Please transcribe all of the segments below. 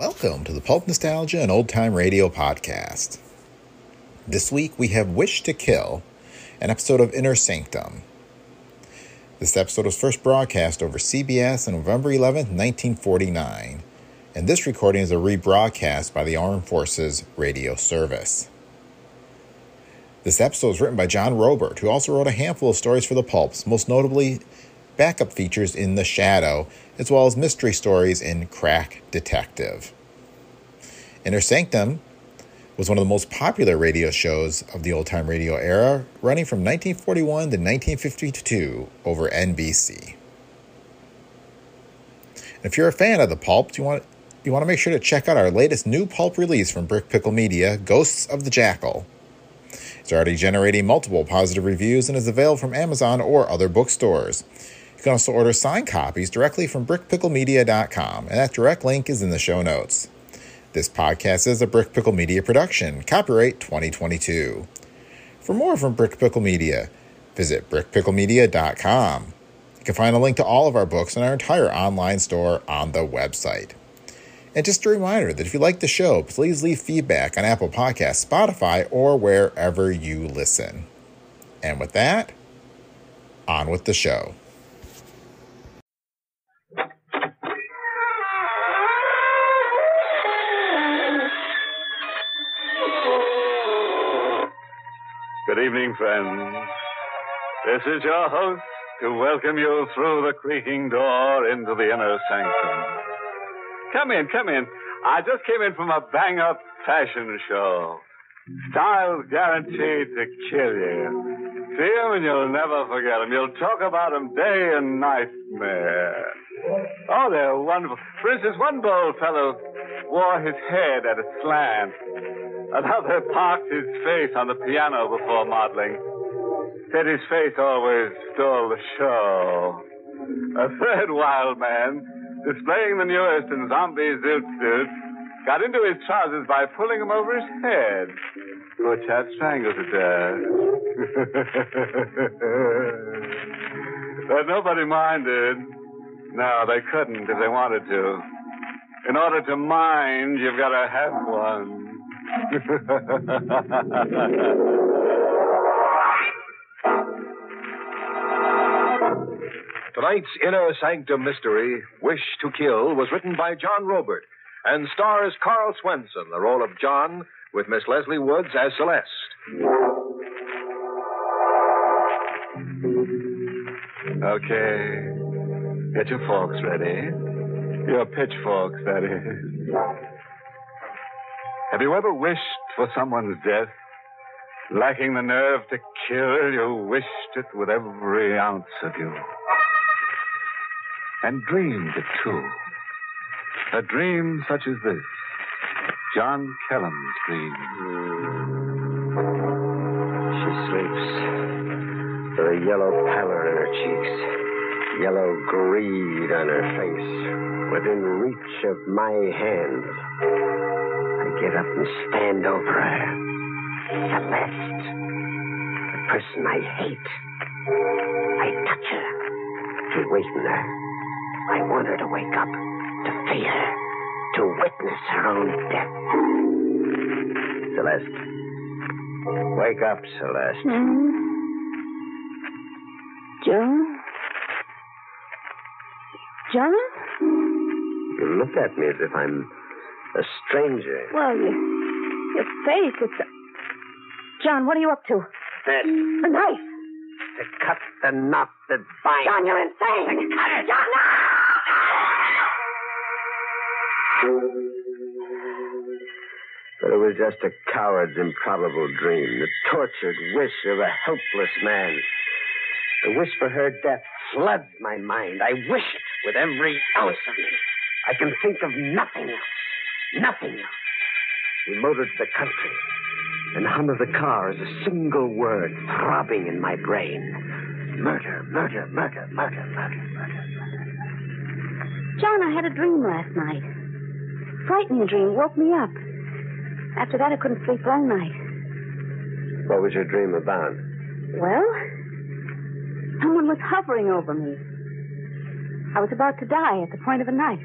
Welcome to the Pulp Nostalgia and Old Time Radio podcast. This week we have Wish to Kill, an episode of Inner Sanctum. This episode was first broadcast over CBS on November 11, 1949, and this recording is a rebroadcast by the Armed Forces Radio Service. This episode was written by John Roeburt, who also wrote a handful of stories for the Pulps, most notably backup features in The Shadow, as well as mystery stories in Crack Detective. Inner Sanctum was one of the most popular radio shows of the old time radio era, running from 1941 to 1952 over NBC. And if you're a fan of the pulp, you want you want to make sure to check out our latest new pulp release from Brick Pickle Media, Ghosts of the Jackal. It's already generating multiple positive reviews and is available from Amazon or other bookstores. You can also order signed copies directly from brickpicklemedia.com, and that direct link is in the show notes. This podcast is a Brick Pickle Media production, copyright 2022. For more from Brick Pickle Media, visit brickpicklemedia.com. You can find a link to all of our books and our entire online store on the website. And just a reminder that if you like the show, please leave feedback on Apple Podcasts, Spotify, or wherever you listen. And with that, on with the show. Good evening, friends. This is your host to welcome you through the creaking door into the inner sanctum. Come in, come in. I just came in from a bang up fashion show. Styles guaranteed to kill you. See 'em and you'll never forget 'em. You'll talk about 'em day and night, man. Oh, they're wonderful. For instance, one bold fellow wore his head at a slant. Another parked his face on the piano before modeling. Said his face always stole the show. A third wild man, displaying the newest in zombie zoot suits, got into his trousers by pulling them over his head. Poor chap strangled to death. but nobody minded. No, they couldn't if they wanted to. In order to mind, you've got to have one. Tonight's Inner Sanctum Mystery, Wish to Kill, was written by John Roeburt and stars Karl Swenson, the role of John, with Miss Leslie Woods as Celeste. Okay. Get your forks ready. Your pitchforks, that is. Have you ever wished for someone's death? Lacking the nerve to kill, you wished it with every ounce of you. And dreamed it, too. A dream such as this. John Kellam's dream. She sleeps with a yellow pallor in her cheeks, yellow greed on her face, within reach of my hand. I get up and stand over her. Celeste, the person I hate. I touch her to waken her. I want her to wake up, to feel her, to witness her own death. Celeste. Wake up, Celeste. Hmm? John? John? You look at me as if I'm a stranger. Well, your, your face, it's. A... John, what are you up to? This. A knife. To cut the knot that binds. John, you're insane. Cut it. John, But it was just a coward's improbable dream, the tortured wish of a helpless man. The wish for her death floods my mind. I wish it with every ounce of me. I can think of nothing else. Nothing. We motored to the country, and the hum of the car is a single word throbbing in my brain. Murder, murder, murder, murder, murder, murder, murder. John, I had a dream last night. Frightening dream. Woke me up. After that, I couldn't sleep all night. What was your dream about? Well, someone was hovering over me. I was about to die at the point of a knife.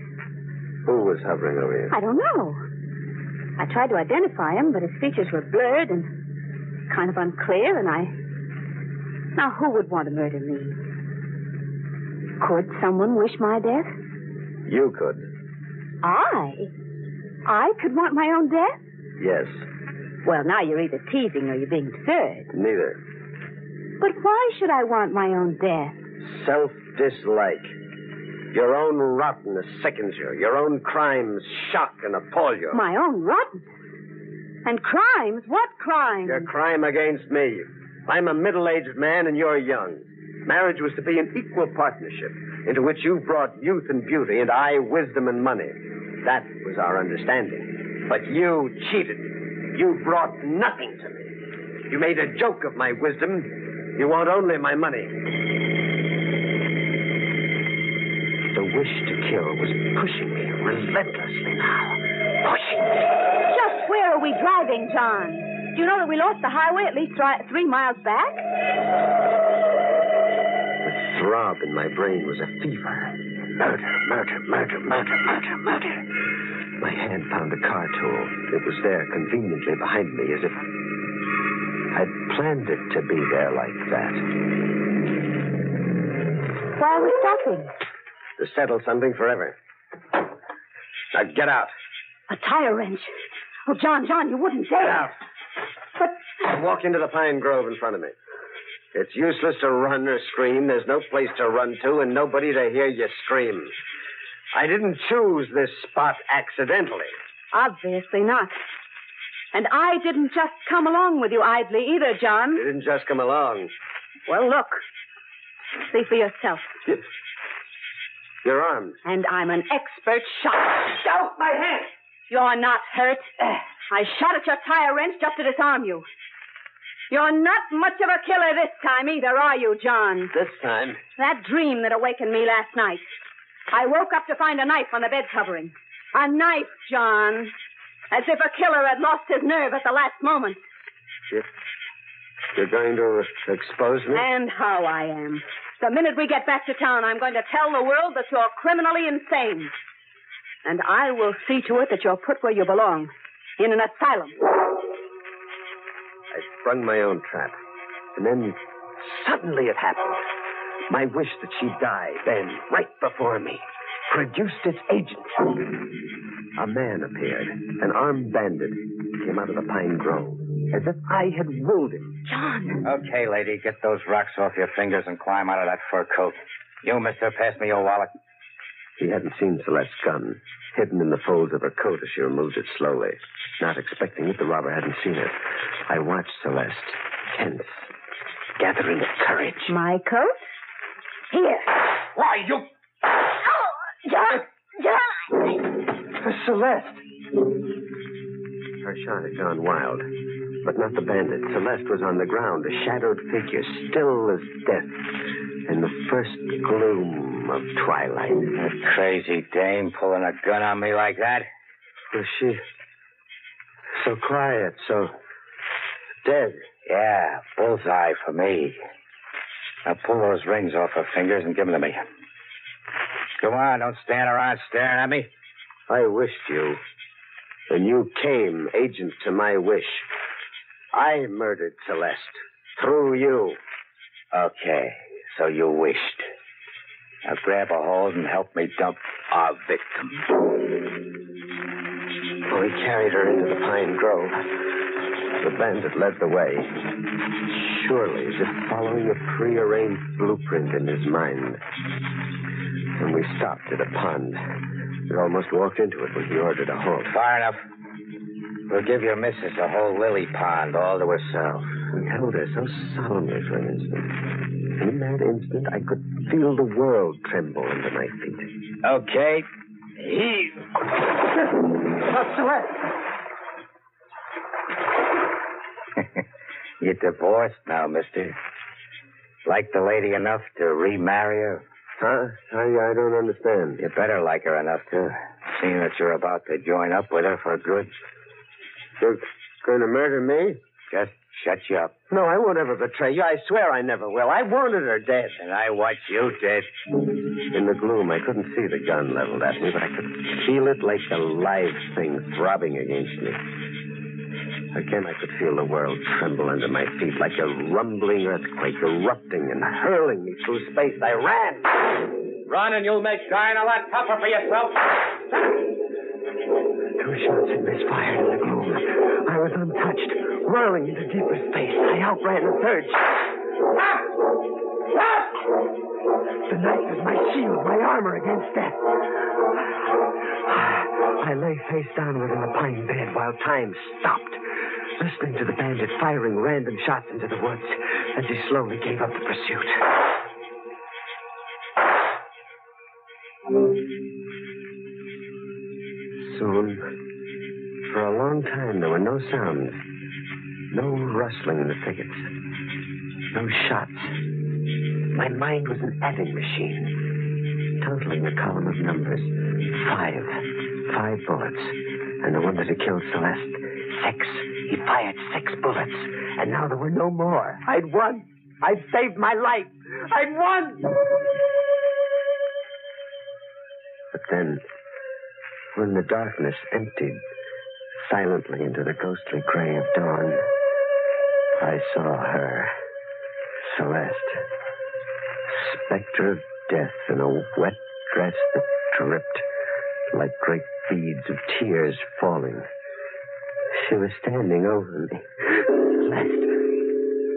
Who was hovering over you? I don't know. I tried to identify him, but his features were blurred and kind of unclear, and I. Now, who would want to murder me? Could someone wish my death? You could. I? I could want my own death? Yes. Well, now you're either teasing or you're being absurd. Neither. But why should I want my own death? Self dislike. Your own rottenness sickens you. Your own crimes shock and appall you. My own rottenness. And crimes? What crimes? Your crime against me. I'm a middle aged man and you're young. Marriage was to be an equal partnership into which you brought youth and beauty and I wisdom and money. That was our understanding. But you cheated. You brought nothing to me. You made a joke of my wisdom. You want only my money. The wish to kill was pushing me relentlessly now. Pushing me. Just where are we driving, John? Do you know that we lost the highway at least three, three miles back? The throb in my brain was a fever. Murder, murder, murder, murder, murder, murder. My hand found a car tool. It was there conveniently behind me as if I'd planned it to be there like that. Why are we stopping? To settle something forever. Now get out. A tire wrench. Oh, John, John, you wouldn't dare. Get out. But Walk into the pine grove in front of me. It's useless to run or scream. There's no place to run to and nobody to hear you scream. I didn't choose this spot accidentally. obviously not. And I didn't just come along with you idly either, John. You didn't just come along. Well, look. See for yourself. You- You're armed. And I'm an expert shot. Off my hand! You're not hurt. I shot at your tire wrench just to disarm you. You're not much of a killer this time either, are you, John? This time, That dream that awakened me last night. I woke up to find a knife on the bed covering. A knife, John. As if a killer had lost his nerve at the last moment. you're going to expose me? And how I am. The minute we get back to town, I'm going to tell the world that you're criminally insane. And I will see to it that you're put where you belong in an asylum. I sprung my own trap. And then suddenly it happened. My wish that she die then, right before me, produced its agent. A man appeared, an armed bandit, came out of the pine grove, as if I had willed him. John. Okay, lady, get those rocks off your fingers and climb out of that fur coat. You, mister, pass me your wallet. He hadn't seen Celeste's gun, hidden in the folds of her coat as she removed it slowly. Not expecting it, the robber hadn't seen it. I watched Celeste, tense, gathering courage. My coat? Here. Why, you... Oh, John. John. For Celeste! Her shot had gone wild, but not the bandit. Celeste was on the ground, a shadowed figure, still as death, in the first gloom of twilight. That crazy dame pulling a gun on me like that? Was she so quiet, so dead? Yeah, bullseye for me. Now pull those rings off her fingers and give them to me. Come on, don't stand around staring at me. I wished you, and you came agent to my wish. I murdered Celeste through you. Okay, so you wished. Now grab a hold and help me dump our victim. We carried her into the pine grove. The bandit led the way, surely as if following a prearranged blueprint in his mind. And we stopped at a pond. We almost walked into it when he ordered a halt. Far enough. We'll give your missus a whole lily pond all to herself. We held her so solemnly for an instant. And in that instant, I could feel the world tremble under my feet. Okay. He. You're divorced now, mister. Like the lady enough to remarry her? Huh? I, I don't understand. You better like her enough to, seeing that you're about to join up with her for good. You're going to murder me? Just Shut you up. No, I won't ever betray you. I swear I never will. I wanted her dead. And I want you dead. In the gloom, I couldn't see the gun leveled at me, but I could feel it like a live thing throbbing against me. Again, I could feel the world tremble under my feet like a rumbling earthquake erupting and hurling me through space. I ran. Run and you'll make dying a lot tougher for yourself. Two shots had misfired in the gloom. I was untouched, whirling into deeper space. I outran a third. Stop! Stop! The knife was my shield, my armor against death. I lay face downward in the pine bed while time stopped, listening to the bandit firing random shots into the woods as he slowly gave up the pursuit. Long time, there were no sounds, no rustling in the thickets, no shots. My mind was an adding machine, totaling a column of numbers. Five. Five bullets. And the one that had killed Celeste. Six. He fired six bullets. And now there were no more. I'd won. I'd saved my life. I'd won. But then, when the darkness emptied silently into the ghostly gray of dawn, I saw her, Celeste, specter of death in a wet dress that dripped like great beads of tears falling. She was standing over me. Celeste.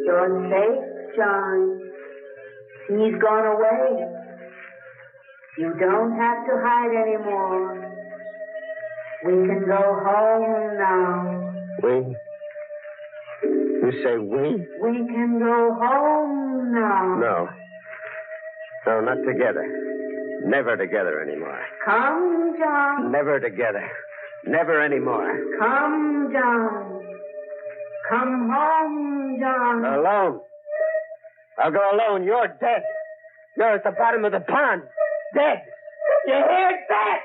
You're safe, John. He's gone away. You don't have to hide anymore. We can go home now. We? You say we? We can go home now. No. No, not together. Never together anymore. Come, John. Never together. Never anymore. Come, John. Come home, John. Alone. I'll go alone. You're dead. You're at the bottom of the pond. Dead. You hear that?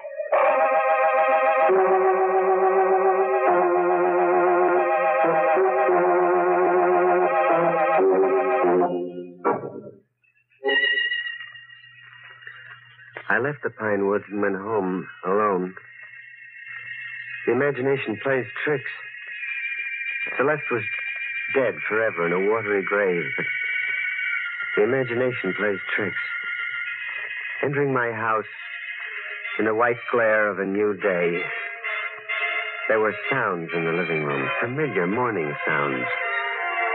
I left the pine woods and went home alone. The imagination plays tricks. Celeste was dead forever in a watery grave, but the imagination plays tricks. Entering my house in the white glare of a new day, there were sounds in the living room, familiar morning sounds.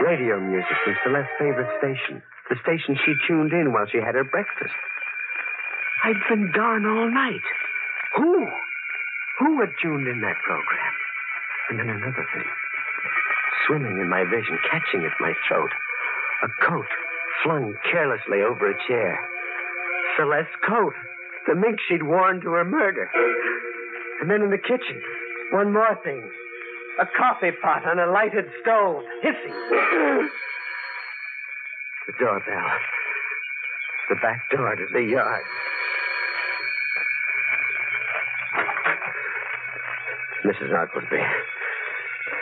Radio music from Celeste's favorite station, the station she tuned in while she had her breakfast. I'd been gone all night. Who? Who had tuned in that program? And then another thing. Swimming in my vision, catching at my throat. A coat flung carelessly over a chair. Celeste's coat. The mink she'd worn to her murder. And then in the kitchen, one more thing. A coffee pot on a lighted stove, hissing. the doorbell. The back door to the yard. Mrs. Oglesby.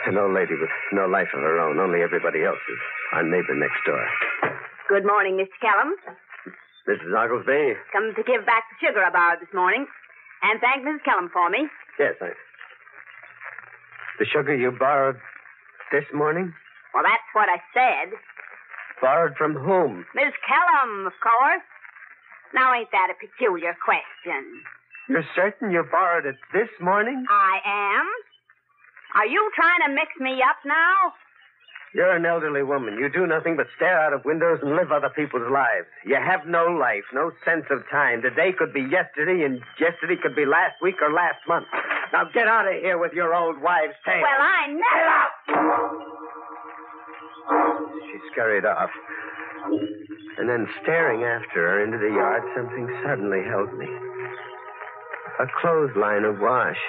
An old lady with no life of her own, only everybody else's. Our neighbor next door. Good morning, Mr. Kellum. Mrs. Oglesby? Come to give back the sugar I borrowed this morning. And thank Mrs. Kellum for me. Yes, I. The sugar you borrowed this morning? Well, that's what I said. Borrowed from whom? Miss Kellum, of course. Now, ain't that a peculiar question? You're certain you borrowed it this morning? I am. Are you trying to mix me up now? You're an elderly woman. You do nothing but stare out of windows and live other people's lives. You have no life, no sense of time. Today could be yesterday, and yesterday could be last week or last month. Now get out of here with your old wives' tale. Well, I never. She scurried off. And then, staring after her into the yard, something suddenly held me a clothesline awash.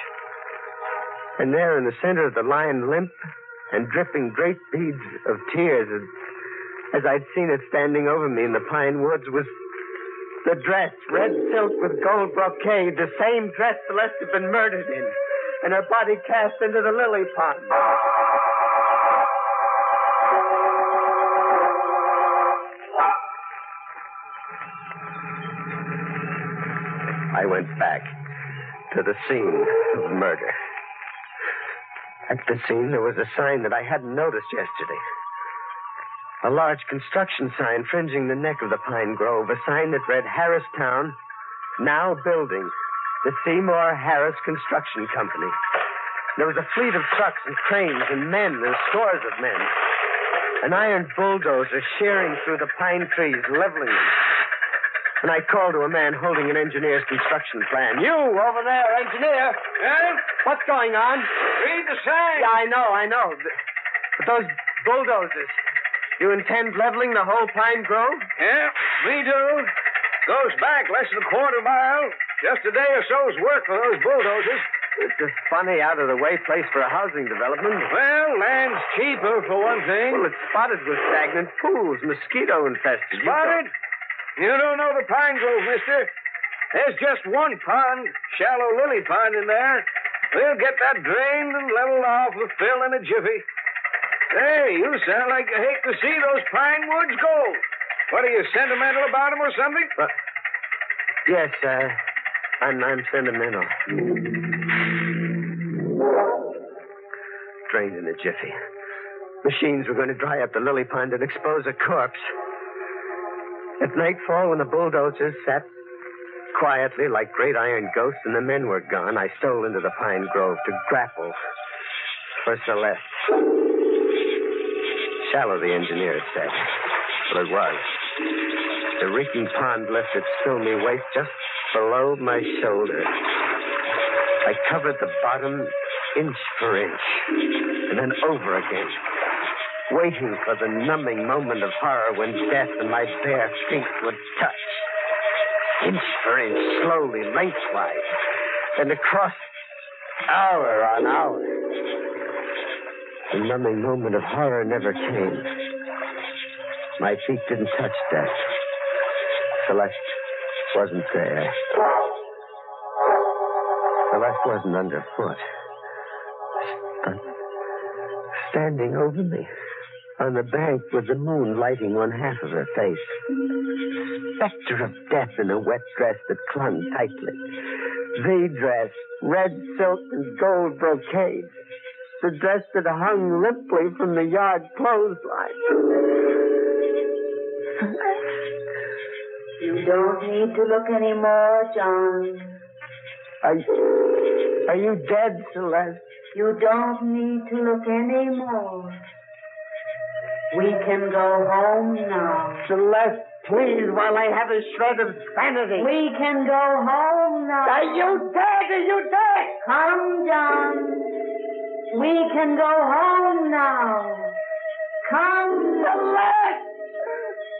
And there in the center of the line, limp and dripping great beads of tears, as I'd seen it standing over me in the pine woods, was the dress, red silk with gold brocade, the same dress Celeste had been murdered in, and her body cast into the lily pond. I went back to the scene of murder. At the scene, there was a sign that I hadn't noticed yesterday. A large construction sign fringing the neck of the pine grove, a sign that read Harristown, now building, the Seymour Harris Construction Company. There was a fleet of trucks and cranes and men and scores of men. An iron bulldozer shearing through the pine trees, leveling them. And I called to a man holding an engineer's construction plan. You, over there, engineer. Eh? What's going on? Read the sign. Yeah, I know, I know. But those bulldozers, you intend leveling the whole pine grove? Yeah, we do. Goes back less than a quarter mile. Just a day or so's work for those bulldozers. It's a funny, out of the way place for a housing development. Well, land's cheaper for one thing. Well, it's spotted with stagnant pools, mosquito infested. You Spotted? You don't know the pine grove, mister. There's just one pond, shallow lily pond in there. We'll get that drained and leveled off with fill in a jiffy. Hey, you sound like you hate to see those pine woods go. What are you, sentimental about 'em or something? Yes, uh, I'm, I'm sentimental. Drained in a jiffy. Machines were going to dry up the lily pond and expose a corpse. At nightfall, when the bulldozers sat quietly like great iron ghosts and the men were gone, I stole into the pine grove to grapple for Celeste. Shallow, the engineer said. Well, it was. The reeking pond left its filmy waist just below my shoulder. I covered the bottom inch for inch, and then over again, waiting for the numbing moment of horror when death and my bare feet would touch. Inch for inch, slowly, lengthwise, and across hour on hour. The numbing moment of horror never came. My feet didn't touch death. Celeste wasn't there. Celeste wasn't underfoot. But standing over me on the bank with the moon lighting one half of her face. Specter of death in a wet dress that clung tightly. The dress, red silk and gold brocade. The dress that hung limply from the yard clothesline. You don't need to look anymore, John. Are, are you dead, Celeste? You don't need to look anymore. We can go home now. Celeste, please, while I have a shred of sanity. We can go home now. Are you dead? Are you dead? Come, John. We can go home now. Come, Celeste!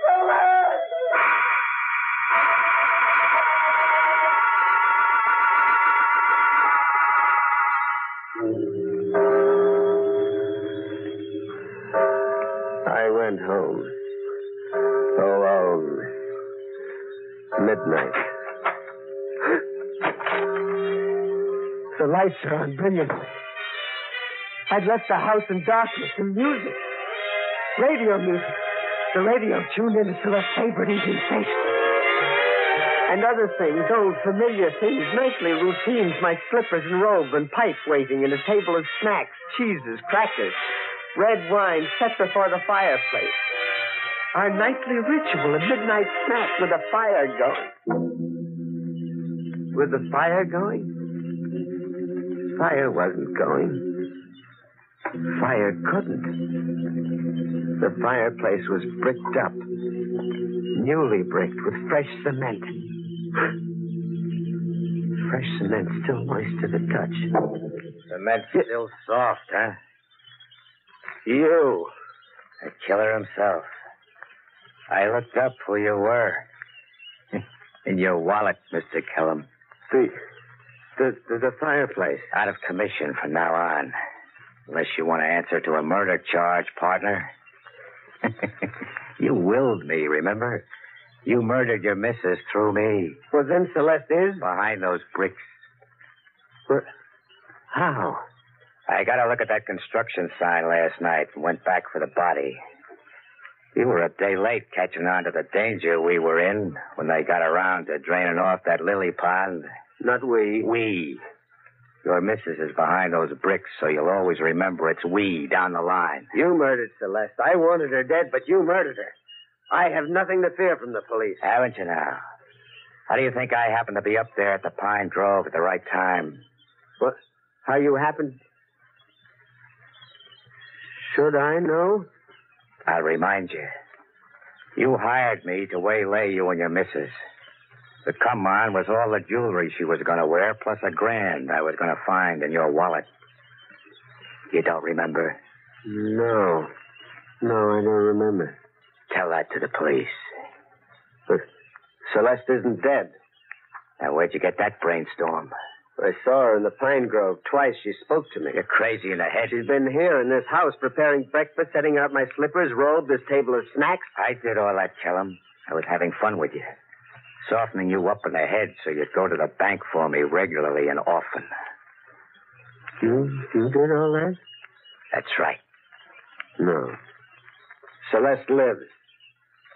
Celeste! Midnight. The lights are on brilliantly. I'd left the house in darkness and music. Radio music. The radio tuned into Celeste's favorite evening station. And other things, old familiar things, nightly routines, my slippers and robe and pipe waiting, and a table of snacks, cheeses, crackers, red wine set before the fireplace. Our nightly ritual, a midnight snack with a fire going. With the fire going? Fire wasn't going. Fire couldn't. The fireplace was bricked up, newly bricked with fresh cement. Fresh cement still moist to the touch. Cement's still soft, huh? You. The killer himself. I looked up who you were. In your wallet, Mr. Kellum. The, the, the, the fireplace. Out of commission from now on. Unless you want to answer to a murder charge, partner. you willed me, remember? You murdered your missus through me. Well, then Celeste is? Behind those bricks. Where- How? I got a look at that construction sign last night and went back for the body. You were a day late catching on to the danger we were in when they got around to draining off that lily pond. Not we. We. Your missus is behind those bricks, so you'll always remember it's we down the line. You murdered Celeste. I wanted her dead, but you murdered her. I have nothing to fear from the police. Haven't you now? How do you think I happened to be up there at the Pine Grove at the right time? What? How you happened? Should I know? I'll remind you. You hired me to waylay you and your missus. The come on was all the jewelry she was going to wear, plus a grand I was going to find in your wallet. You don't remember? No. No, I don't remember. Tell that to the police. But Celeste isn't dead. Now, where'd you get that brainstorm? I saw her in the pine grove. Twice she spoke to me. You're crazy in the head. She's been here in this house preparing breakfast, setting out my slippers, robe, this table of snacks. I did all that, Kellum. I was having fun with you. Softening you up in the head so you'd go to the bank for me regularly and often. You, you did all that? That's right. No. Celeste lives.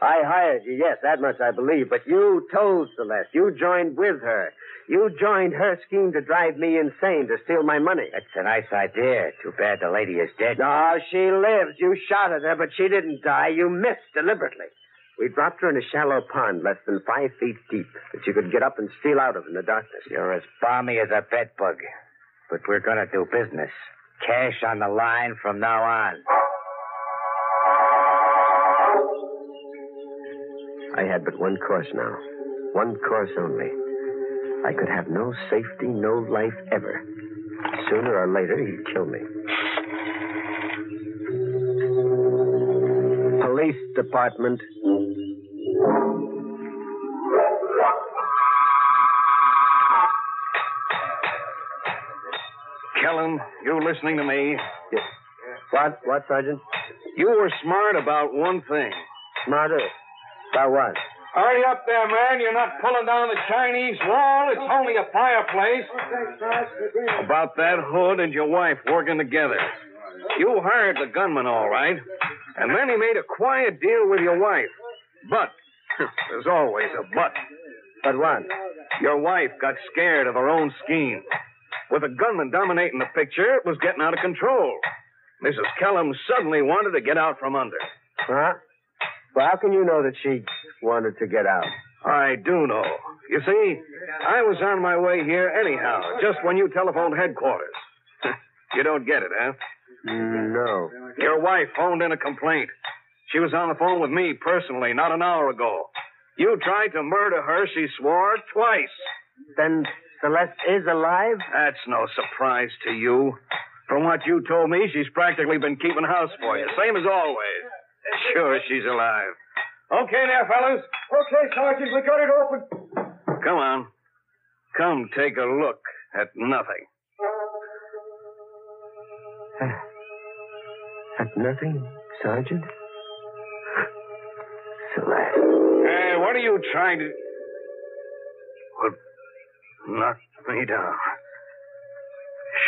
I hired you, yes, that much I believe, but you told Celeste. You joined with her. You joined her scheme to drive me insane, to steal my money. That's a nice idea. Too bad the lady is dead. No, she lives. You shot at her, but she didn't die. You missed deliberately. We dropped her in a shallow pond less than five feet deep that you could get up and steal out of in the darkness. You're as balmy as a bedbug. But we're going to do business. Cash on the line from now on. I had but one course now. One course only. I could have no safety, no life ever. Sooner or later, he'd kill me. Police department. Kellum, you listening to me? Yes. What? What, Sergeant? You were smart about one thing. Smarter. About what? Hurry up there, man. You're not pulling down the Chinese wall. It's only a fireplace. About that hood and your wife working together. You hired the gunman, all right. And then he made a quiet deal with your wife. But, there's always a but. But what? Your wife got scared of her own scheme. With the gunman dominating the picture, it was getting out of control. Mrs. Kellum suddenly wanted to get out from under. Huh? Well, how can you know that she wanted to get out? I do know. You see, I was on my way here anyhow, just when you telephoned headquarters. you don't get it, huh? No. Your wife phoned in a complaint. She was on the phone with me personally not an hour ago. You tried to murder her, she swore, twice. Then Celeste is alive? That's no surprise to you. From what you told me, she's practically been keeping house for you, same as always. Sure, she's alive. Okay, now, fellas. Okay, Sergeant, we got it open. Come on. Come take a look at nothing. Uh, at nothing, Sergeant? Celeste. Hey, what are you trying to. Well, knock me down.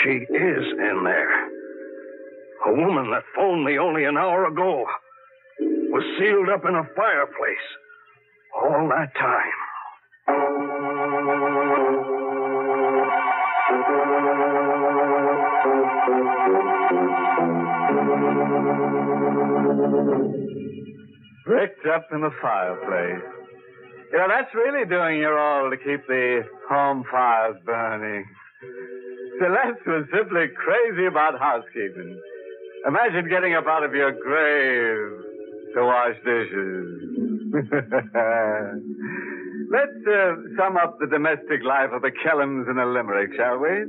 She is in there. A woman that phoned me only an hour ago was sealed up in a fireplace all that time. Bricked up in the fireplace. You know, that's really doing your all to keep the home fires burning. Celeste was simply crazy about housekeeping. Imagine getting up out of your grave to wash dishes. Let's uh, sum up the domestic life of the Kellums in a limerick, shall we?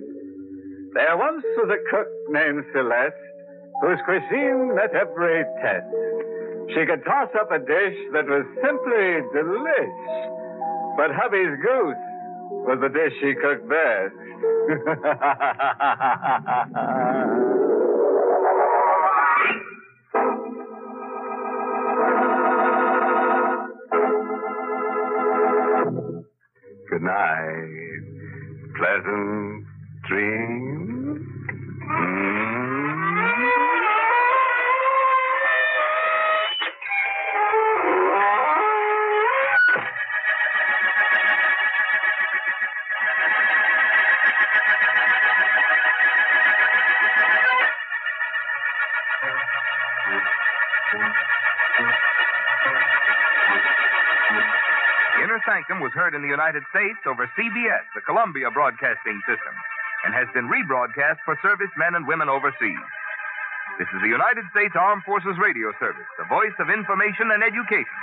There once was a cook named Celeste whose cuisine met every test. She could toss up a dish that was simply delish. But hubby's goose was the dish she cooked best. Good night. Pleasant dreams. Mm. Sanctum was heard in the United States over CBS, the Columbia Broadcasting System, and has been rebroadcast for servicemen and women overseas. This is the United States Armed Forces Radio Service, the voice of information and education.